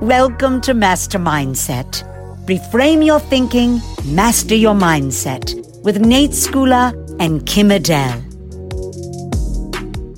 Welcome to Master Mindset. Reframe your thinking, master your mindset with Nate Schooler and Kim Adele.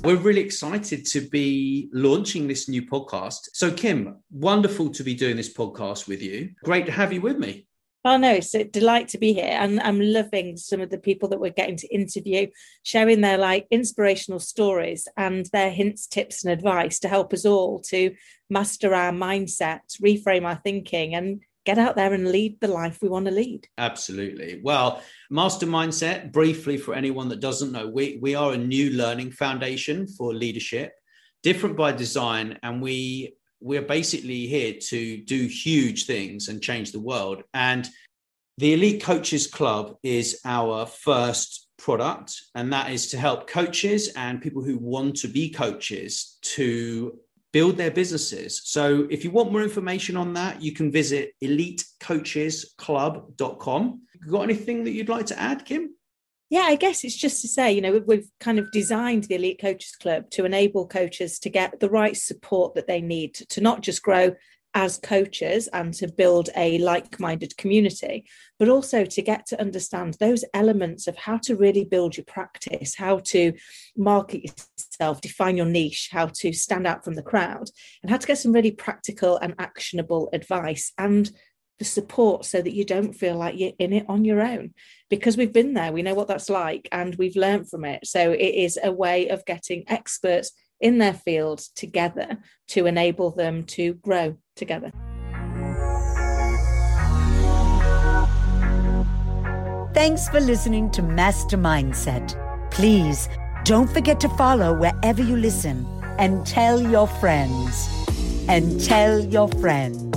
We're really excited to be launching this new podcast. So, Kim, wonderful to be doing this podcast with you. Great to have you with me. Oh no, it's a delight to be here. And I'm loving some of the people that we're getting to interview, sharing their like inspirational stories and their hints, tips, and advice to help us all to master our mindset, reframe our thinking, and get out there and lead the life we want to lead. Absolutely. Well, Master Mindset, briefly for anyone that doesn't know, we, we are a new learning foundation for leadership, different by design, and we we're basically here to do huge things and change the world. And the Elite Coaches Club is our first product, and that is to help coaches and people who want to be coaches to build their businesses. So if you want more information on that, you can visit elitecoachesclub.com. Got anything that you'd like to add, Kim? Yeah, I guess it's just to say, you know, we've kind of designed the Elite Coaches Club to enable coaches to get the right support that they need to not just grow as coaches and to build a like minded community, but also to get to understand those elements of how to really build your practice, how to market yourself, define your niche, how to stand out from the crowd, and how to get some really practical and actionable advice. And the support so that you don't feel like you're in it on your own because we've been there we know what that's like and we've learned from it so it is a way of getting experts in their field together to enable them to grow together Thanks for listening to Master Mindset. Please don't forget to follow wherever you listen and tell your friends. And tell your friends.